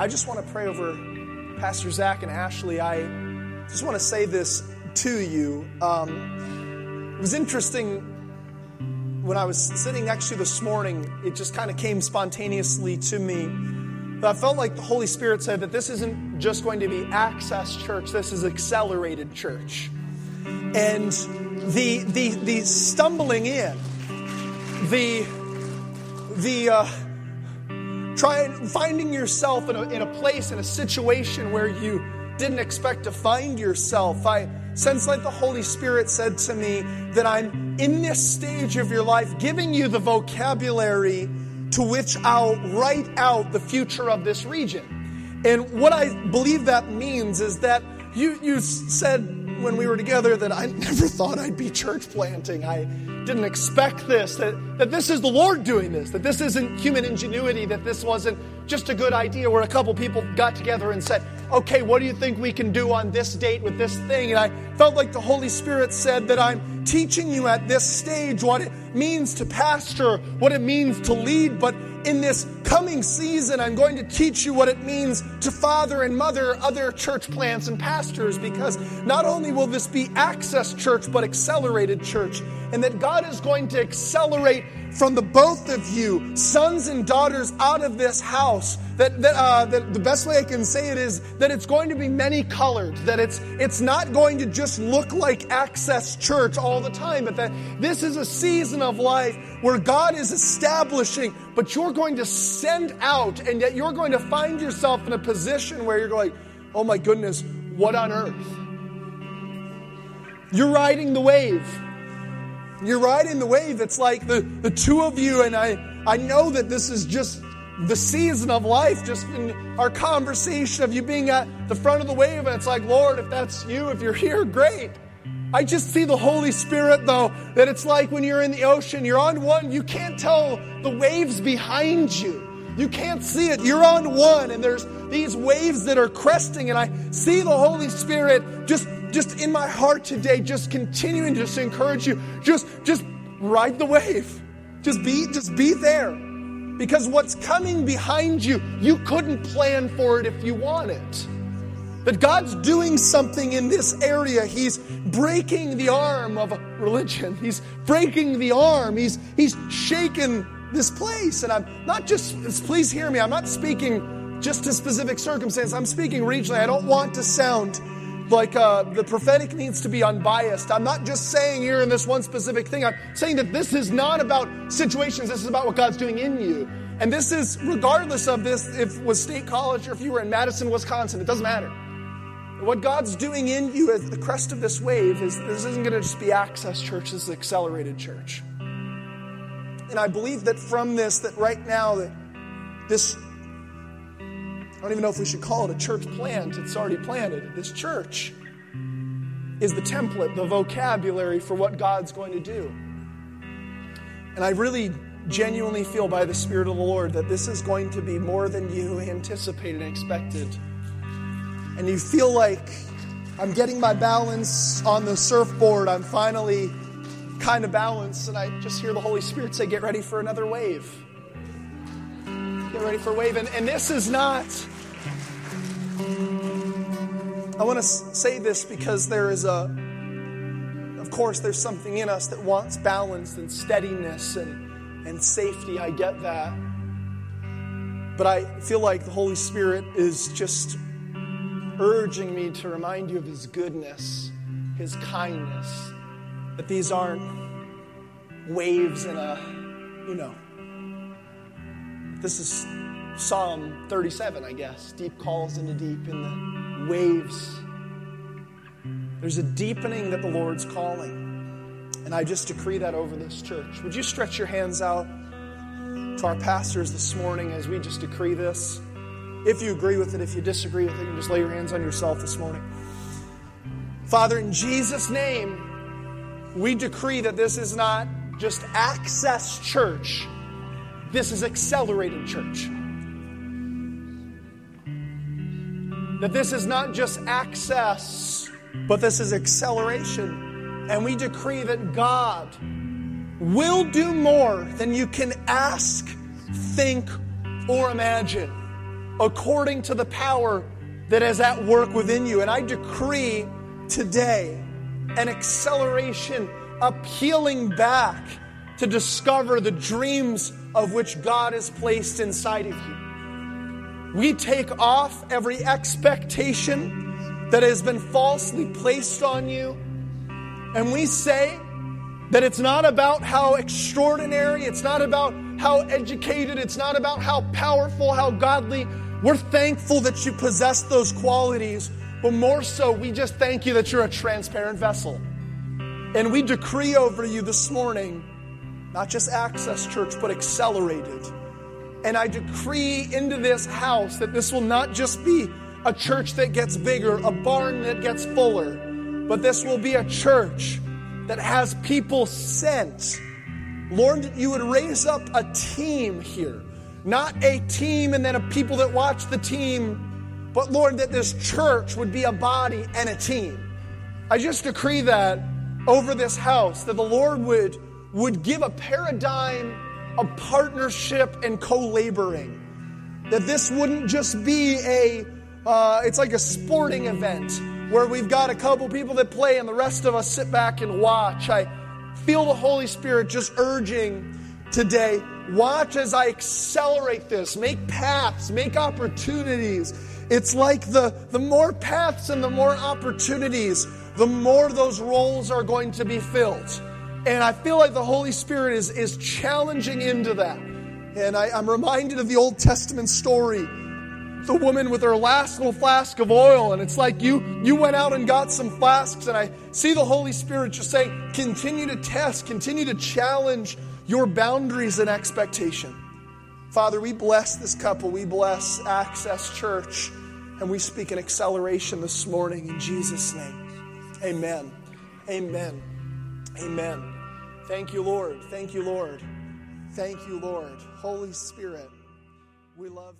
I just want to pray over Pastor Zach and Ashley. I just want to say this to you. Um, it was interesting when I was sitting next to you this morning, it just kind of came spontaneously to me. But I felt like the Holy Spirit said that this isn't just going to be access church, this is accelerated church. And the, the, the stumbling in, the, the, uh, trying, finding yourself in a, in a place, in a situation where you didn't expect to find yourself. I sense like the Holy Spirit said to me that I'm in this stage of your life giving you the vocabulary to which I'll write out the future of this region. And what I believe that means is that you, you said when we were together that I never thought I'd be church planting. I didn't expect this, that, that this is the Lord doing this, that this isn't human ingenuity, that this wasn't just a good idea where a couple people got together and said, okay, what do you think we can do on this date with this thing? And I felt like the Holy Spirit said that I'm teaching you at this stage what it means to pastor, what it means to lead, but in this coming season, I'm going to teach you what it means to father and mother other church plants and pastors because not only will this be access church, but accelerated church. And that God is going to accelerate from the both of you, sons and daughters, out of this house. That, that, uh, that the best way I can say it is that it's going to be many colored, that it's, it's not going to just look like access church all the time, but that this is a season of life where God is establishing, but you're going to send out, and yet you're going to find yourself in a position where you're going, oh my goodness, what on earth? You're riding the wave. You're riding the wave. It's like the, the two of you, and I, I know that this is just the season of life, just in our conversation of you being at the front of the wave, and it's like, Lord, if that's you, if you're here, great. I just see the Holy Spirit, though, that it's like when you're in the ocean, you're on one, you can't tell the waves behind you. You can't see it. You're on one, and there's these waves that are cresting, and I see the Holy Spirit just, just in my heart today, just continuing to just encourage you. Just, just ride the wave. Just be, just be there. Because what's coming behind you, you couldn't plan for it if you want it. That God's doing something in this area. He's breaking the arm of religion. He's breaking the arm. He's, he's shaking this place. And I'm not just, please hear me, I'm not speaking just to specific circumstances. I'm speaking regionally. I don't want to sound like uh, the prophetic needs to be unbiased. I'm not just saying here in this one specific thing. I'm saying that this is not about situations. This is about what God's doing in you. And this is regardless of this, if it was State College or if you were in Madison, Wisconsin, it doesn't matter. What God's doing in you at the crest of this wave is this isn't going to just be access church, this is accelerated church. And I believe that from this, that right now, that this, I don't even know if we should call it a church plant, it's already planted. This church is the template, the vocabulary for what God's going to do. And I really genuinely feel by the Spirit of the Lord that this is going to be more than you anticipated and expected and you feel like I'm getting my balance on the surfboard, I'm finally kind of balanced, and I just hear the Holy Spirit say, Get ready for another wave. Ready for waving. And, and this is not. I want to say this because there is a, of course, there's something in us that wants balance and steadiness and, and safety. I get that. But I feel like the Holy Spirit is just urging me to remind you of His goodness, His kindness, that these aren't waves in a, you know, this is Psalm 37, I guess. Deep calls into deep in the waves. There's a deepening that the Lord's calling. And I just decree that over this church. Would you stretch your hands out to our pastors this morning as we just decree this? If you agree with it, if you disagree with it, you can just lay your hands on yourself this morning. Father, in Jesus' name, we decree that this is not just access church, this is accelerated church. That this is not just access, but this is acceleration. And we decree that God will do more than you can ask, think, or imagine. according to the power that is at work within you. And I decree today an acceleration, appealing back to discover the dreams of which God has placed inside of you. We take off every expectation that has been falsely placed on you, and we say that it's not about how extraordinary, it's not about how educated, it's not about how powerful, how godly. We're thankful that you possess those qualities, but more so, we just thank you that you're a transparent vessel. And we decree over you this morning not just access church, but accelerated. And I decree into this house that this will not just be a church that gets bigger, a barn that gets fuller, but this will be a church that has people sent. Lord, you would raise up a team here, not a team and then a people that watch the team, but Lord, that this church would be a body and a team. I just decree that over this house, that the Lord would would give a paradigm of partnership and co laboring. That this wouldn't just be a, uh, it's like a sporting event where we've got a couple people that play and the rest of us sit back and watch. I feel the Holy Spirit just urging today watch as I accelerate this, make paths, make opportunities. It's like the, the more paths and the more opportunities, the more those roles are going to be filled. And I feel like the Holy Spirit is, is challenging into that. And I, I'm reminded of the Old Testament story. The woman with her last little flask of oil. And it's like you you went out and got some flasks. And i see the holy spirit just saying continue to test continue to challenge your boundaries and expectation. Father we bless this couple. We bless access church. And we speak an acceleration this morning in jesus name. Amen. Amen Amen. Thank you, Lord. Thank you, Lord. Thank you, Lord. Holy Spirit, we love